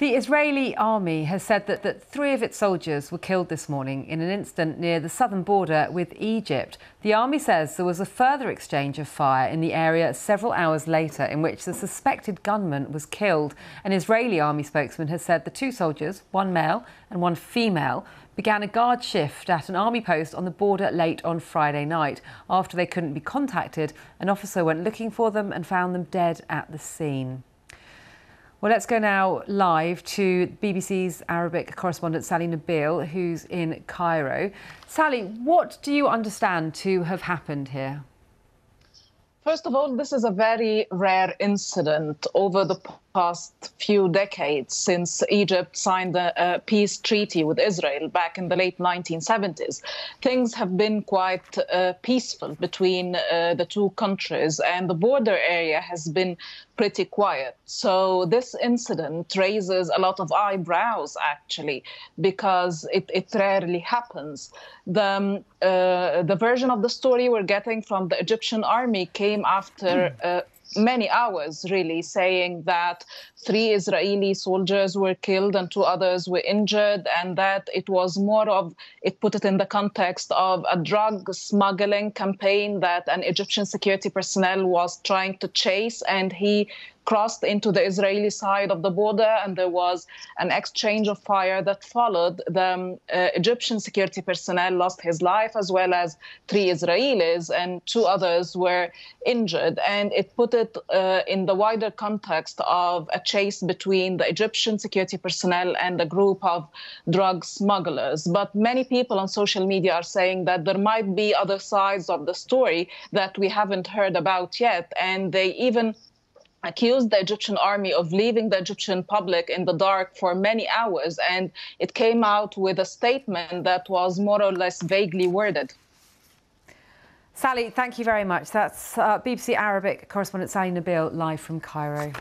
The Israeli army has said that, that three of its soldiers were killed this morning in an incident near the southern border with Egypt. The army says there was a further exchange of fire in the area several hours later, in which the suspected gunman was killed. An Israeli army spokesman has said the two soldiers, one male and one female, began a guard shift at an army post on the border late on Friday night. After they couldn't be contacted, an officer went looking for them and found them dead at the scene. Well, let's go now live to BBC's Arabic correspondent Sally Nabil, who's in Cairo. Sally, what do you understand to have happened here? First of all, this is a very rare incident over the past few decades since Egypt signed a, peace treaty with Israel back in the late 1970s. Things have been quite uh, peaceful between uh, the two countries, and the border area has been pretty quiet. So this incident raises a lot of eyebrows, actually, because it, it rarely happens. The, um, uh, the version of the story we're getting from the Egyptian army came after uh, many hours, really, saying that three Israeli soldiers were killed and two others were injured, and that it was more of, it put it in the context of a drug smuggling campaign that an Egyptian security personnel was trying to chase, and he crossed into the Israeli side of the border, and there was an exchange of fire that followed. The um, uh, Egyptian security personnel lost his life, as well as three Israelis, and two others were injured. And it put it uh, in the wider context of a chase between the Egyptian security personnel and a group of drug smugglers. But many people on social media are saying that there might be other sides of the story that we haven't heard about yet, and they even accused the Egyptian army of leaving the Egyptian public in the dark for many hours, and it came out with a statement that was more or less vaguely worded. Sally, thank you very much. That's uh, BBC Arabic correspondent Sally Nabil live from Cairo.